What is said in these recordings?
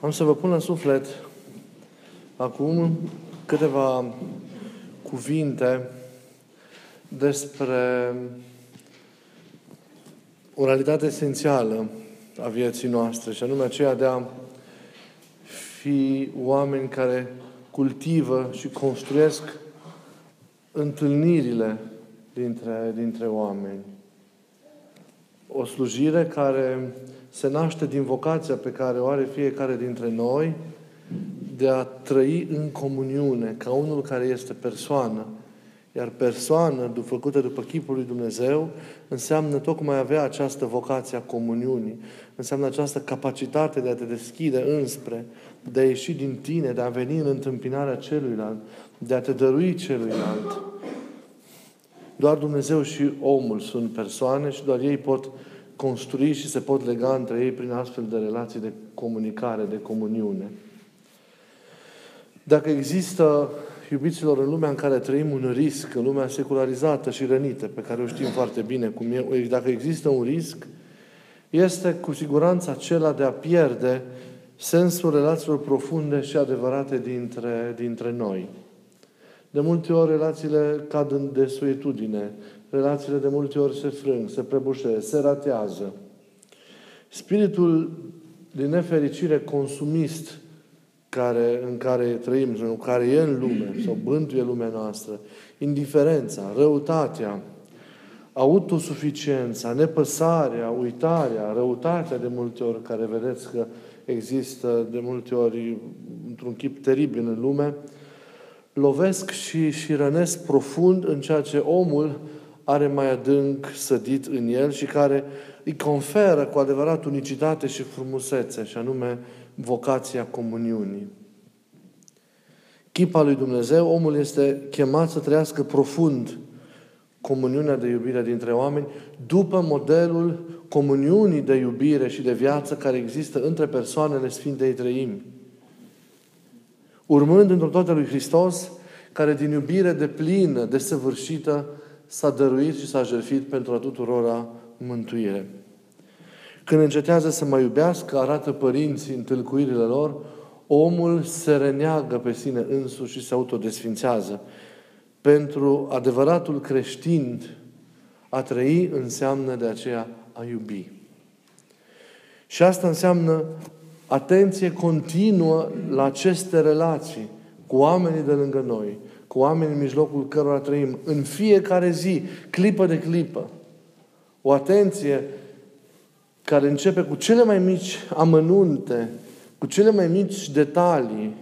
Am să vă pun la suflet acum câteva cuvinte despre o realitate esențială a vieții noastre, și anume aceea de a fi oameni care cultivă și construiesc întâlnirile dintre, dintre oameni. O slujire care se naște din vocația pe care o are fiecare dintre noi de a trăi în comuniune, ca unul care este persoană. Iar persoană, făcută după chipul lui Dumnezeu, înseamnă tocmai avea această vocație a comuniunii. Înseamnă această capacitate de a te deschide înspre, de a ieși din tine, de a veni în întâmpinarea celuilalt, de a te dărui celuilalt. Doar Dumnezeu și omul sunt persoane și doar ei pot construi și se pot lega între ei prin astfel de relații de comunicare, de comuniune. Dacă există, iubiților, în lumea în care trăim un risc, în lumea secularizată și rănită, pe care o știm foarte bine cum e, dacă există un risc, este cu siguranță acela de a pierde sensul relațiilor profunde și adevărate dintre, dintre noi. De multe ori relațiile cad în desuetudine, relațiile de multe ori se frâng, se prăbușesc, se ratează. Spiritul de nefericire consumist care, în care trăim, în care e în lume, sau bântuie lumea noastră, indiferența, răutatea, autosuficiența, nepăsarea, uitarea, răutatea de multe ori, care vedeți că există de multe ori într-un chip teribil în lume, lovesc și, și rănesc profund în ceea ce omul are mai adânc sădit în el și care îi conferă cu adevărat unicitate și frumusețe, și anume vocația comuniunii. Chipa lui Dumnezeu, omul este chemat să trăiască profund comuniunea de iubire dintre oameni după modelul comuniunii de iubire și de viață care există între persoanele Sfintei Trăimi. Urmând într toate lui Hristos, care din iubire de plină, desăvârșită, s-a dăruit și s-a jertfit pentru a tuturora mântuire. Când încetează să mai iubească, arată părinții în tâlcuirile lor, omul se reneagă pe sine însuși și se autodesfințează. Pentru adevăratul creștin, a trăi înseamnă de aceea a iubi. Și asta înseamnă atenție continuă la aceste relații cu oamenii de lângă noi, cu oamenii în mijlocul cărora trăim, în fiecare zi, clipă de clipă. O atenție care începe cu cele mai mici amănunte, cu cele mai mici detalii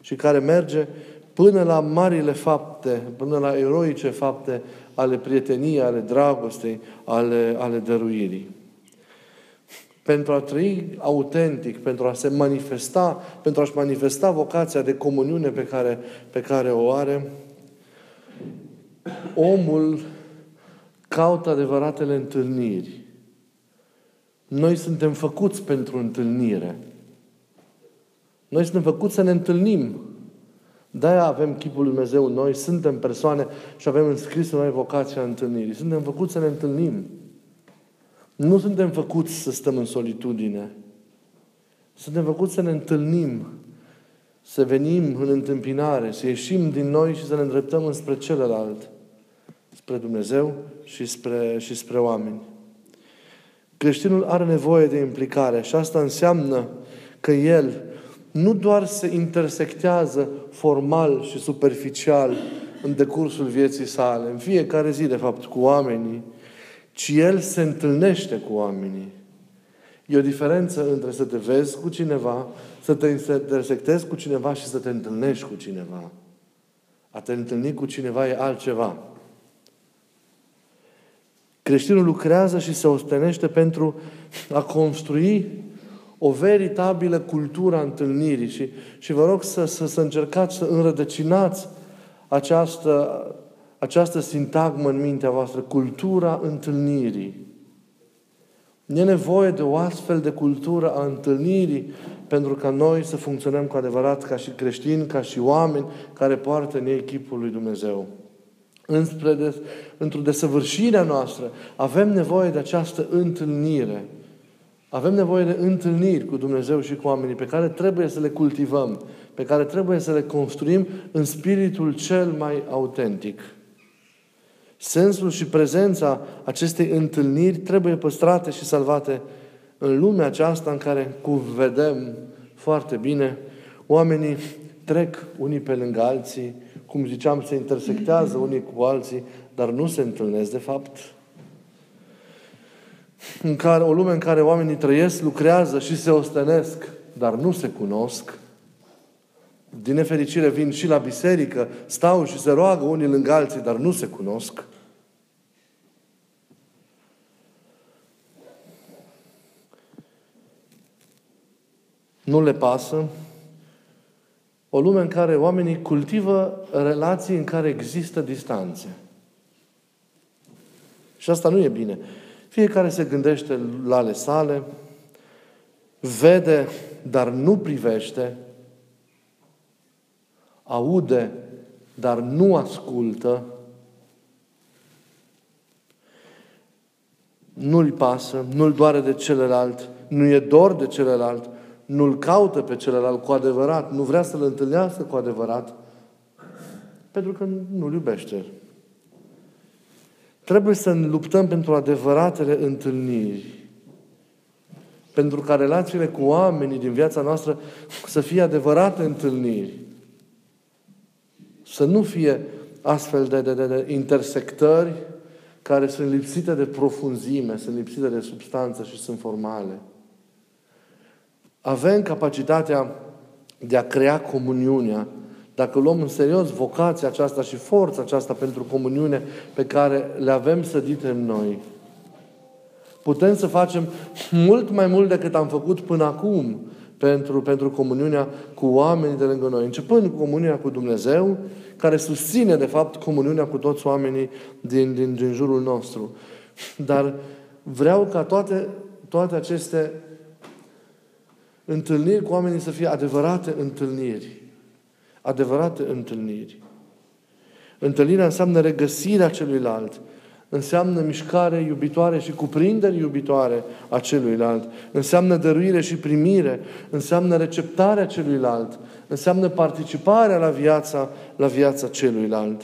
și care merge până la marile fapte, până la eroice fapte ale prieteniei, ale dragostei, ale, ale dăruirii. Pentru a trăi autentic, pentru a se manifesta, pentru a-și manifesta vocația de comuniune pe care, pe care o are, omul caută adevăratele întâlniri. Noi suntem făcuți pentru întâlnire. Noi suntem făcuți să ne întâlnim. De-aia avem chipul Lui Dumnezeu noi, suntem persoane și avem înscris în noi vocația întâlnirii. Suntem făcuți să ne întâlnim. Nu suntem făcuți să stăm în solitudine. Suntem făcuți să ne întâlnim, să venim în întâmpinare, să ieșim din noi și să ne îndreptăm înspre celălalt, spre Dumnezeu și spre, și spre oameni. Creștinul are nevoie de implicare și asta înseamnă că el nu doar se intersectează formal și superficial în decursul vieții sale, în fiecare zi, de fapt, cu oamenii, ci el se întâlnește cu oamenii. E o diferență între să te vezi cu cineva, să te intersectezi cu cineva și să te întâlnești cu cineva. A te întâlni cu cineva e altceva. Creștinul lucrează și se ostenește pentru a construi o veritabilă cultură a întâlnirii și, și vă rog să, să, să încercați să înrădăcinați această, această sintagmă în mintea voastră, cultura întâlnirii. E nevoie de o astfel de cultură a întâlnirii pentru ca noi să funcționăm cu adevărat ca și creștini, ca și oameni care poartă în ei chipul lui Dumnezeu înspre des, într-o desăvârșirea noastră, avem nevoie de această întâlnire. Avem nevoie de întâlniri cu Dumnezeu și cu oamenii pe care trebuie să le cultivăm, pe care trebuie să le construim în spiritul cel mai autentic. Sensul și prezența acestei întâlniri trebuie păstrate și salvate în lumea aceasta în care, cum vedem foarte bine, oamenii trec unii pe lângă alții, cum ziceam, se intersectează unii cu alții, dar nu se întâlnesc de fapt. În care, o lume în care oamenii trăiesc, lucrează și se ostenesc, dar nu se cunosc. Din nefericire vin și la biserică, stau și se roagă unii lângă alții, dar nu se cunosc. Nu le pasă. O lume în care oamenii cultivă relații în care există distanțe. Și asta nu e bine. Fiecare se gândește la ale sale, vede, dar nu privește, aude, dar nu ascultă, nu-l pasă, nu-l doare de celălalt, nu e dor de celălalt, nu-l caută pe celălalt cu adevărat, nu vrea să-l întâlnească cu adevărat, pentru că nu-l iubește. Trebuie să ne luptăm pentru adevăratele întâlniri. Pentru ca relațiile cu oamenii din viața noastră să fie adevărate întâlniri. Să nu fie astfel de, de, de, de intersectări care sunt lipsite de profunzime, sunt lipsite de substanță și sunt formale. Avem capacitatea de a crea comuniunea dacă luăm în serios vocația aceasta și forța aceasta pentru comuniune pe care le avem sădite în noi, putem să facem mult mai mult decât am făcut până acum pentru, pentru comuniunea cu oamenii de lângă noi. Începând cu comuniunea cu Dumnezeu, care susține, de fapt, comuniunea cu toți oamenii din, din, din jurul nostru. Dar vreau ca toate, toate aceste întâlniri cu oamenii să fie adevărate întâlniri adevărate întâlniri. Întâlnirea înseamnă regăsirea celuilalt, înseamnă mișcare iubitoare și cuprindere iubitoare a celuilalt, înseamnă dăruire și primire, înseamnă receptarea celuilalt, înseamnă participarea la viața, la viața celuilalt.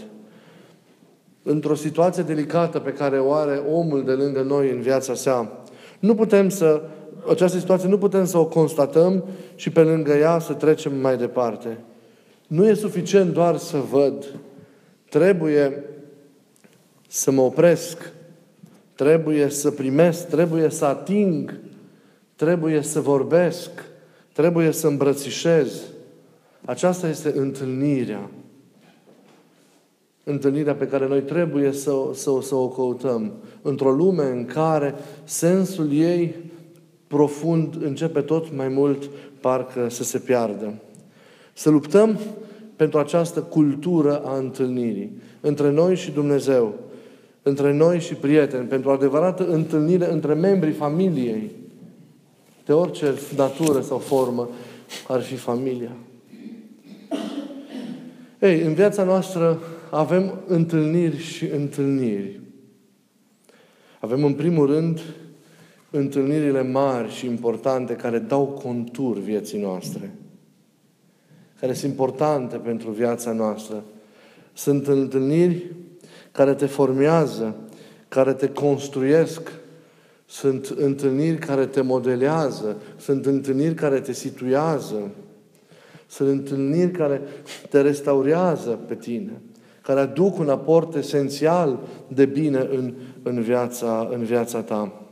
Într-o situație delicată pe care o are omul de lângă noi în viața sa, nu putem să, această situație nu putem să o constatăm și pe lângă ea să trecem mai departe. Nu e suficient doar să văd. Trebuie să mă opresc. Trebuie să primesc. Trebuie să ating. Trebuie să vorbesc. Trebuie să îmbrățișez. Aceasta este întâlnirea. Întâlnirea pe care noi trebuie să, să, să o căutăm. Într-o lume în care sensul ei profund începe tot mai mult parcă să se piardă. Să luptăm pentru această cultură a întâlnirii. Între noi și Dumnezeu. Între noi și prieteni. Pentru o adevărată întâlnire între membrii familiei. De orice natură sau formă ar fi familia. Ei, în viața noastră avem întâlniri și întâlniri. Avem în primul rând întâlnirile mari și importante care dau contur vieții noastre care sunt importante pentru viața noastră. Sunt întâlniri care te formează, care te construiesc, sunt întâlniri care te modelează, sunt întâlniri care te situează, sunt întâlniri care te restaurează pe tine, care aduc un aport esențial de bine în, în, viața, în viața ta.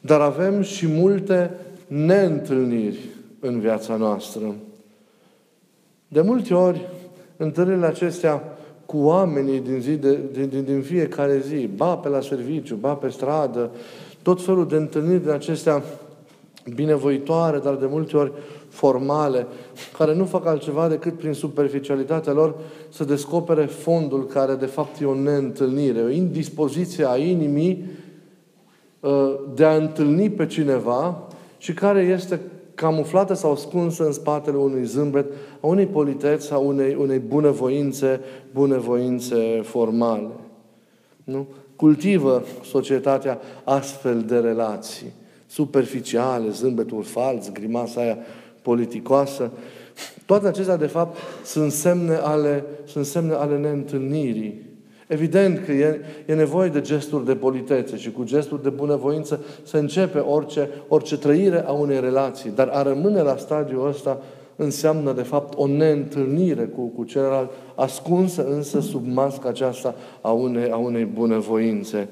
Dar avem și multe neîntâlniri în viața noastră. De multe ori, întâlnirile acestea cu oamenii din, zi de, din, din, din fiecare zi, ba pe la serviciu, ba pe stradă, tot felul de întâlniri din acestea binevoitoare, dar de multe ori formale, care nu fac altceva decât prin superficialitatea lor să descopere fondul care de fapt e o neîntâlnire, o indispoziție a inimii uh, de a întâlni pe cineva și care este camuflată sau ascunsă în spatele unui zâmbet, a unei politeți, a unei, unei bunăvoințe, bunăvoințe formale. Nu? Cultivă societatea astfel de relații. superficiale, zâmbetul fals, grimasa aia politicoasă. Toate acestea, de fapt, sunt semne ale, sunt semne ale neîntâlnirii. Evident că e, e nevoie de gesturi de politețe și cu gesturi de bunăvoință se începe orice, orice trăire a unei relații. Dar a rămâne la stadiul ăsta înseamnă, de fapt, o neîntâlnire cu, cu celălalt, ascunsă însă sub masca aceasta a unei, a unei bunăvoințe.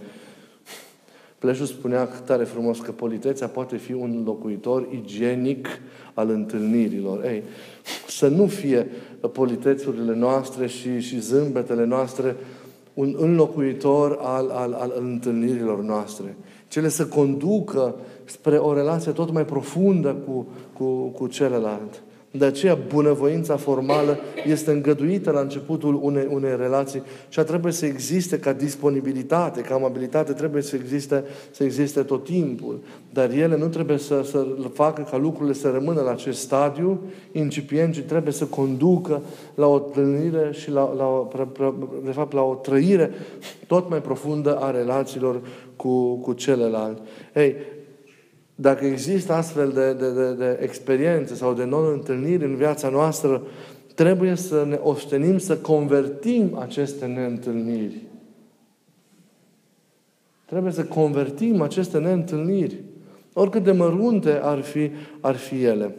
Pleșul spunea tare frumos că politețea poate fi un locuitor igienic al întâlnirilor. Ei, să nu fie politețurile noastre și, și zâmbetele noastre un înlocuitor al, al, al întâlnirilor noastre. Cele să conducă spre o relație tot mai profundă cu, cu, cu celălalt. De aceea, bunăvoința formală este îngăduită la începutul unei, unei relații și trebuie să existe ca disponibilitate, ca amabilitate, trebuie să existe, să existe tot timpul. Dar ele nu trebuie să, să facă ca lucrurile să rămână la acest stadiu incipient, ci trebuie să conducă la o întâlnire și la, la, de fapt, la o trăire tot mai profundă a relațiilor cu, cu celălalt. Ei, dacă există astfel de, de, de, de experiențe sau de non-întâlniri în viața noastră, trebuie să ne ostenim să convertim aceste neîntâlniri. Trebuie să convertim aceste neîntâlniri, oricât de mărunte ar fi, ar fi ele.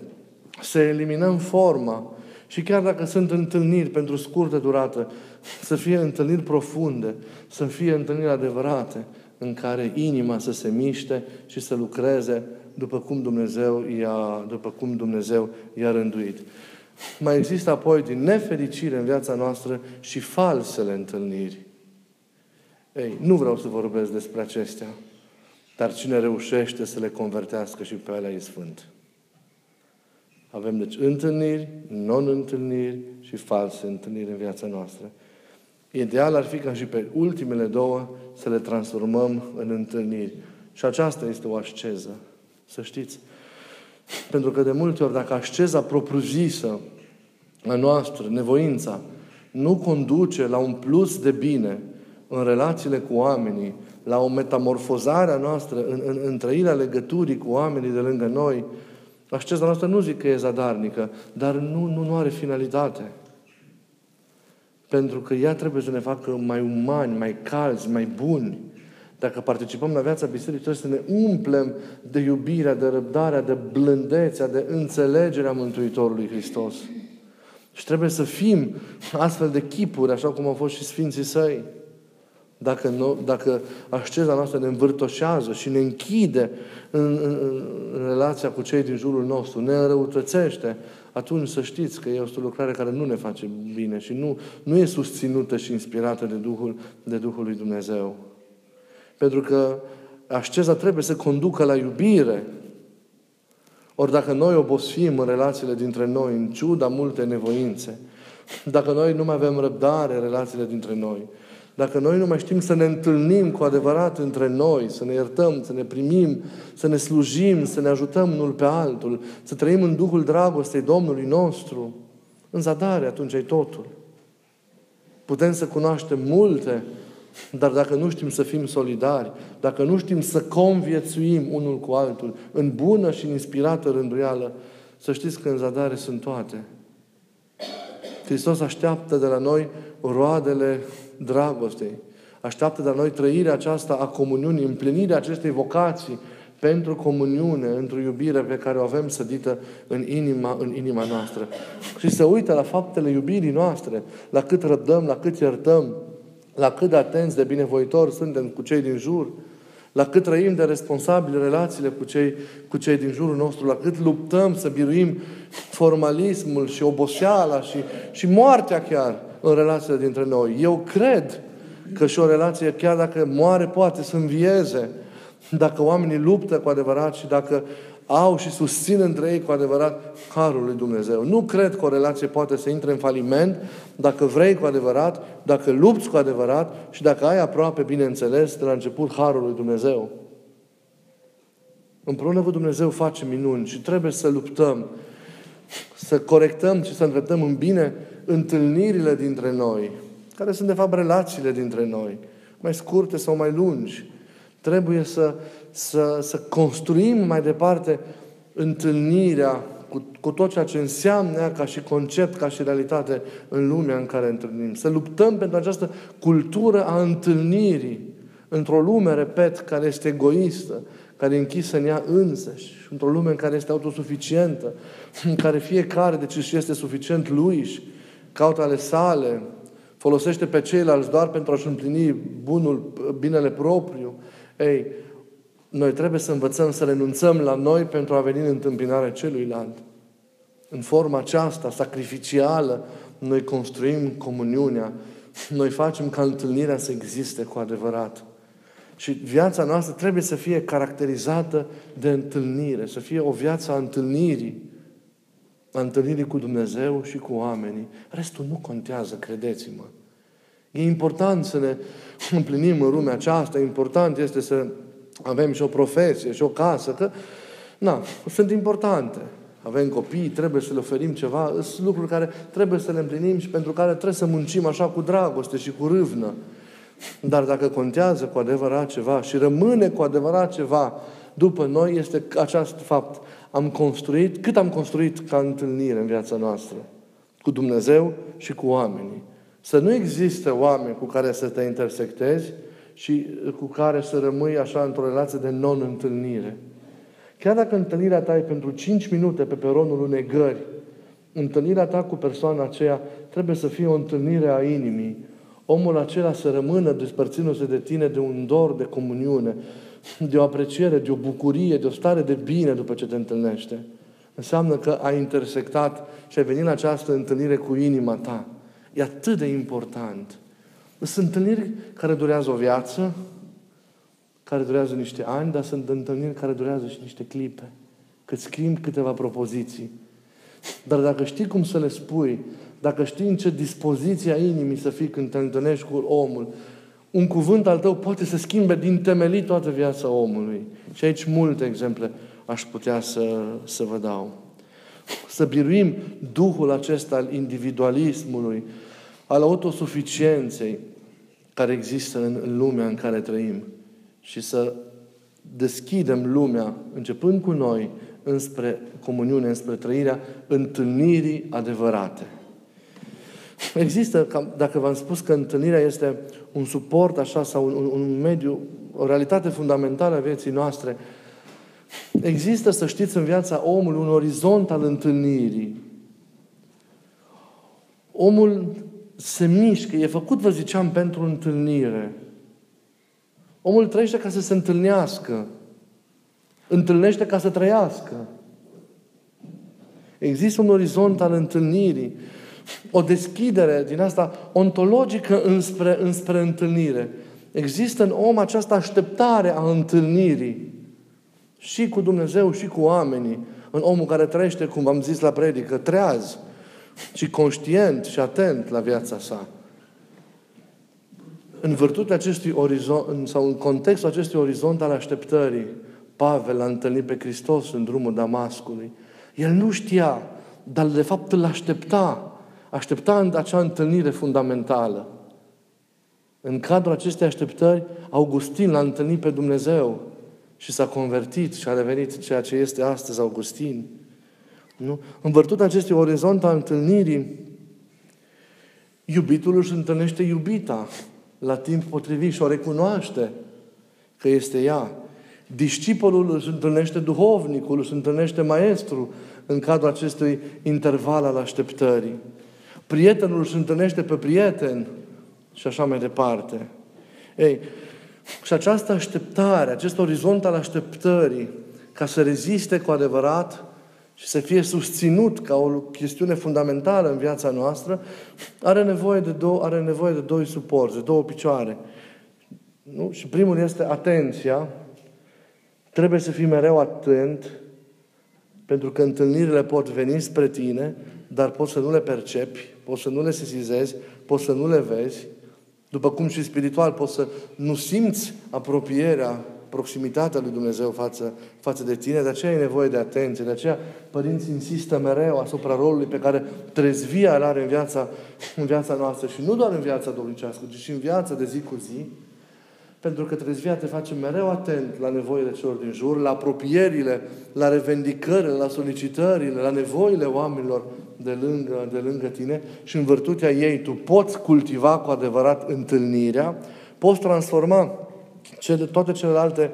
Să eliminăm forma și chiar dacă sunt întâlniri pentru scurtă durată, să fie întâlniri profunde, să fie întâlniri adevărate, în care inima să se miște și să lucreze după cum Dumnezeu i-a, după cum Dumnezeu i-a rânduit. Mai există apoi, din nefericire în viața noastră, și falsele întâlniri. Ei, nu vreau să vorbesc despre acestea, dar cine reușește să le convertească și pe alea e sfânt. Avem deci întâlniri, non-întâlniri și false întâlniri în viața noastră. Ideal ar fi ca și pe ultimele două să le transformăm în întâlniri. Și aceasta este o asceză. Să știți. Pentru că de multe ori, dacă asceza propriu-zisă a noastră, nevoința, nu conduce la un plus de bine în relațiile cu oamenii, la o metamorfozare a noastră în, în, în trăirea legăturii cu oamenii de lângă noi, asceza noastră nu zic că e zadarnică, dar nu, nu, nu are finalitate. Pentru că ea trebuie să ne facă mai umani, mai calzi, mai buni. Dacă participăm la viața bisericii, trebuie să ne umplem de iubirea, de răbdarea, de blândețea, de înțelegerea Mântuitorului Hristos. Și trebuie să fim astfel de chipuri, așa cum au fost și Sfinții Săi. Dacă, nu, dacă asceza noastră ne învârtoșează și ne închide în, în, în relația cu cei din jurul nostru, ne înrăutățește, atunci să știți că e o lucrare care nu ne face bine și nu, nu e susținută și inspirată de Duhul, de Duhul lui Dumnezeu. Pentru că asceza trebuie să conducă la iubire. Ori dacă noi obosim în relațiile dintre noi, în ciuda multe nevoințe, dacă noi nu mai avem răbdare în relațiile dintre noi, dacă noi nu mai știm să ne întâlnim cu adevărat între noi, să ne iertăm, să ne primim, să ne slujim, să ne ajutăm unul pe altul, să trăim în Duhul dragostei Domnului nostru, în zadare atunci e totul. Putem să cunoaștem multe dar dacă nu știm să fim solidari, dacă nu știm să conviețuim unul cu altul, în bună și în inspirată rânduială, să știți că în zadare sunt toate. Hristos așteaptă de la noi roadele dragostei. Așteaptă de la noi trăirea aceasta a comuniunii, împlinirea acestei vocații pentru comuniune, într-o iubire pe care o avem sădită în inima, în inima noastră. Și să uită la faptele iubirii noastre, la cât răbdăm, la cât iertăm, la cât de atenți, de binevoitori suntem cu cei din jur, la cât trăim de responsabili relațiile cu cei, cu cei din jurul nostru, la cât luptăm să biruim formalismul și oboseala și, și moartea chiar în relațiile dintre noi. Eu cred că și o relație, chiar dacă moare, poate să învieze, dacă oamenii luptă cu adevărat și dacă au și susțin între ei cu adevărat harul lui Dumnezeu. Nu cred că o relație poate să intre în faliment dacă vrei cu adevărat, dacă lupți cu adevărat și dacă ai aproape, bineînțeles, de la început harul lui Dumnezeu. Împreună cu Dumnezeu facem minuni și trebuie să luptăm, să corectăm și să îndreptăm în bine întâlnirile dintre noi, care sunt de fapt relațiile dintre noi, mai scurte sau mai lungi, Trebuie să, să, să construim mai departe întâlnirea cu, cu tot ceea ce înseamnă ca și concept, ca și realitate în lumea în care întâlnim. Să luptăm pentru această cultură a întâlnirii într-o lume, repet, care este egoistă, care e închisă în ea însăși, într-o lume în care este autosuficientă, în care fiecare de ce este suficient lui și caută ale sale, folosește pe ceilalți doar pentru a-și împlini bunul, binele propriu. Ei, noi trebuie să învățăm să renunțăm la noi pentru a veni în întâmpinarea celuilalt. În forma aceasta sacrificială, noi construim comuniunea, noi facem ca întâlnirea să existe cu adevărat. Și viața noastră trebuie să fie caracterizată de întâlnire, să fie o viață a întâlnirii, a întâlnirii cu Dumnezeu și cu oamenii. Restul nu contează, credeți-mă. E important să ne împlinim în lumea aceasta, important este să avem și o profesie și o casă, că, na, sunt importante. Avem copii, trebuie să le oferim ceva, sunt lucruri care trebuie să le împlinim și pentru care trebuie să muncim așa cu dragoste și cu râvnă. Dar dacă contează cu adevărat ceva și rămâne cu adevărat ceva după noi, este acest fapt. Am construit, cât am construit ca întâlnire în viața noastră? Cu Dumnezeu și cu oamenii. Să nu existe oameni cu care să te intersectezi și cu care să rămâi așa într-o relație de non-întâlnire. Chiar dacă întâlnirea ta e pentru 5 minute pe peronul unei gări, întâlnirea ta cu persoana aceea trebuie să fie o întâlnire a inimii, omul acela să rămână despărțindu-se de tine de un dor de comuniune, de o apreciere, de o bucurie, de o stare de bine după ce te întâlnește. Înseamnă că ai intersectat și ai venit la această întâlnire cu inima ta. E atât de important. Sunt întâlniri care durează o viață, care durează niște ani, dar sunt întâlniri care durează și niște clipe. Cât schimbi câteva propoziții. Dar dacă știi cum să le spui, dacă știi în ce dispoziție a inimii să fii când te întâlnești cu omul, un cuvânt al tău poate să schimbe din temelit toată viața omului. Și aici multe exemple aș putea să, să vă dau. Să biruim Duhul acesta al individualismului, al autosuficienței care există în, în lumea în care trăim și să deschidem lumea, începând cu noi, înspre comuniune, înspre trăirea întâlnirii adevărate. Există, dacă v-am spus că întâlnirea este un suport așa sau un, un mediu, o realitate fundamentală a vieții noastre, există, să știți, în viața omului un orizont al întâlnirii. Omul se mișcă, e făcut, vă ziceam, pentru întâlnire. Omul trăiește ca să se întâlnească. Întâlnește ca să trăiască. Există un orizont al întâlnirii o deschidere din asta ontologică înspre, înspre întâlnire. Există în om această așteptare a întâlnirii și cu Dumnezeu și cu oamenii. În omul care trăiește, cum am zis la predică, treaz și conștient și atent la viața sa. În virtutea acestui orizont, sau în contextul acestui orizont al așteptării, Pavel a întâlnit pe Hristos în drumul Damascului. El nu știa, dar de fapt îl aștepta aștepta acea întâlnire fundamentală. În cadrul acestei așteptări, Augustin l-a întâlnit pe Dumnezeu și s-a convertit și a devenit ceea ce este astăzi Augustin. Nu? În virtutea acestui orizont al întâlnirii, iubitul își întâlnește iubita la timp potrivit și o recunoaște că este ea. Discipolul își întâlnește duhovnicul, își întâlnește maestru în cadrul acestui interval al așteptării prietenul își întâlnește pe prieten și așa mai departe. Ei, și această așteptare, acest orizont al așteptării, ca să reziste cu adevărat și să fie susținut ca o chestiune fundamentală în viața noastră, are nevoie de două, are nevoie de doi suporți, de două picioare. Nu? Și primul este atenția. Trebuie să fii mereu atent, pentru că întâlnirile pot veni spre tine, dar poți să nu le percepi, poți să nu le sesizezi, poți să nu le vezi, după cum și spiritual poți să nu simți apropierea, proximitatea lui Dumnezeu față, față de tine, de aceea ai nevoie de atenție, de aceea părinții insistă mereu asupra rolului pe care trezvia îl are în viața, în viața noastră și nu doar în viața domnicească, ci și în viața de zi cu zi, Pentru că trezvia te face mereu atent la nevoile celor din jur, la apropierile, la revendicările, la solicitările, la nevoile oamenilor de lângă, de lângă tine și în virtutea ei tu poți cultiva cu adevărat întâlnirea, poți transforma cele, toate celelalte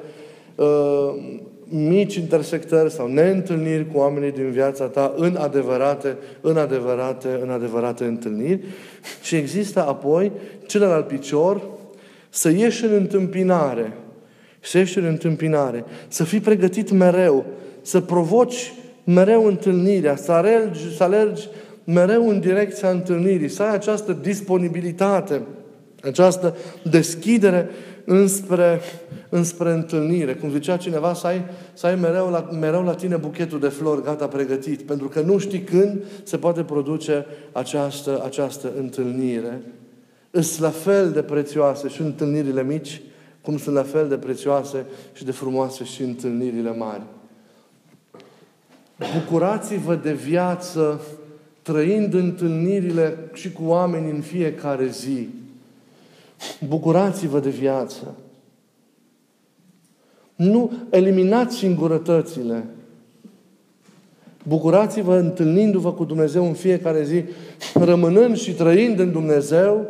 uh, mici intersectări sau neîntâlniri cu oamenii din viața ta în adevărate, în adevărate, în adevărate întâlniri. Și există apoi celălalt picior, să ieși în întâmpinare, să ieși în întâmpinare, să fii pregătit mereu, să provoci mereu întâlnirea, să alergi, să alergi mereu în direcția întâlnirii, să ai această disponibilitate, această deschidere înspre, înspre întâlnire. Cum zicea cineva, să ai, să ai mereu, la, mereu la tine buchetul de flori gata pregătit, pentru că nu știi când se poate produce această, această întâlnire. Sunt la fel de prețioase și întâlnirile mici, cum sunt la fel de prețioase și de frumoase și întâlnirile mari. Bucurați-vă de viață trăind întâlnirile și cu oameni în fiecare zi. Bucurați-vă de viață. Nu eliminați singurătățile. Bucurați-vă întâlnindu-vă cu Dumnezeu în fiecare zi, rămânând și trăind în Dumnezeu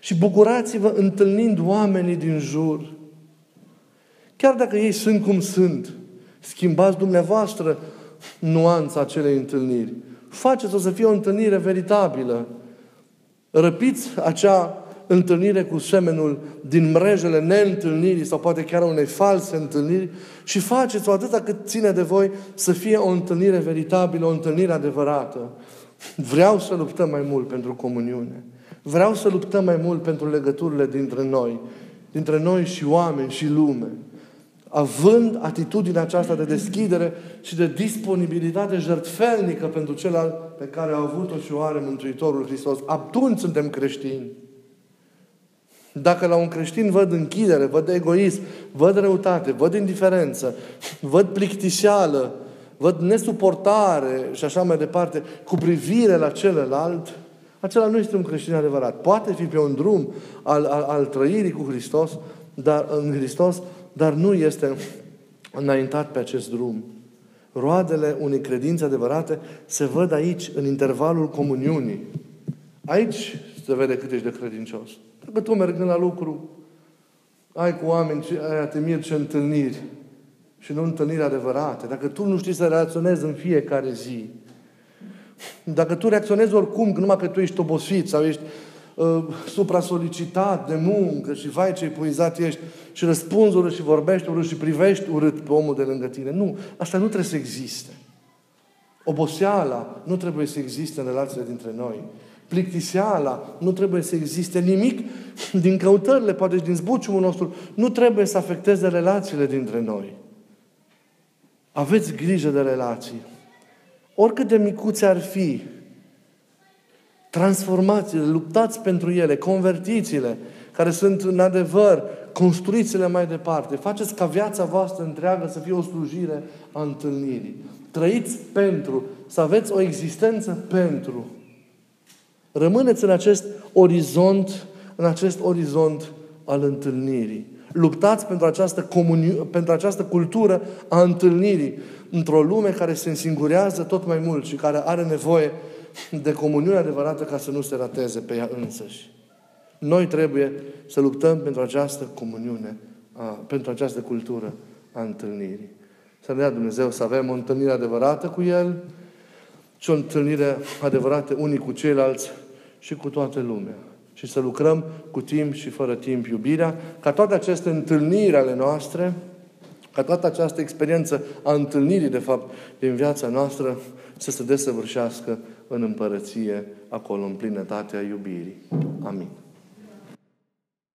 și bucurați-vă întâlnind oamenii din jur. Chiar dacă ei sunt cum sunt, schimbați dumneavoastră nuanța acelei întâlniri. Faceți-o să fie o întâlnire veritabilă. Răpiți acea întâlnire cu semenul din mrejele neîntâlnirii sau poate chiar unei false întâlniri și faceți-o atâta cât ține de voi să fie o întâlnire veritabilă, o întâlnire adevărată. Vreau să luptăm mai mult pentru comuniune. Vreau să luptăm mai mult pentru legăturile dintre noi, dintre noi și oameni și lume. Având atitudinea aceasta de deschidere și de disponibilitate jertfelnică pentru celălalt pe care a avut-o și o are Mântuitorul Hristos, atunci suntem creștini. Dacă la un creștin văd închidere, văd egoism, văd răutate, văd indiferență, văd plictiseală, văd nesuportare și așa mai departe, cu privire la celălalt, acela nu este un creștin adevărat. Poate fi pe un drum al, al, al trăirii cu Hristos, dar, în Hristos, dar nu este înaintat pe acest drum. Roadele unei credințe adevărate se văd aici, în intervalul comuniunii. Aici se vede cât ești de credincios. Dacă tu mergând la lucru, ai cu oameni, ai te mir ce întâlniri și nu întâlniri adevărate, dacă tu nu știi să relaționezi în fiecare zi, dacă tu reacționezi oricum, numai că tu ești obosit sau ești uh, supra-solicitat de muncă și vai ce epuizat ești și răspunzi urât și vorbești urât și privești urât pe omul de lângă tine. Nu, asta nu trebuie să existe. Oboseala nu trebuie să existe în relațiile dintre noi. Plictiseala nu trebuie să existe nimic din căutările, poate și din zbuciumul nostru, nu trebuie să afecteze relațiile dintre noi. Aveți grijă de relații oricât de micuțe ar fi, transformați-le, luptați pentru ele, convertiți-le, care sunt în adevăr, construiți-le mai departe. Faceți ca viața voastră întreagă să fie o slujire a întâlnirii. Trăiți pentru, să aveți o existență pentru. Rămâneți în acest orizont, în acest orizont al întâlnirii. Luptați pentru această, comuniu- pentru această cultură a întâlnirii într-o lume care se însingurează tot mai mult și care are nevoie de comuniune adevărată ca să nu se rateze pe ea însăși. Noi trebuie să luptăm pentru această comuniune, a, pentru această cultură a întâlnirii. Să ne dea Dumnezeu să avem o întâlnire adevărată cu El și o întâlnire adevărată unii cu ceilalți și cu toată lumea. Și să lucrăm cu timp și fără timp iubirea, ca toate aceste întâlniri ale noastre ca toată această experiență a întâlnirii, de fapt, din viața noastră să se desăvârșească în împărăție, acolo, în plinătatea iubirii. Amin.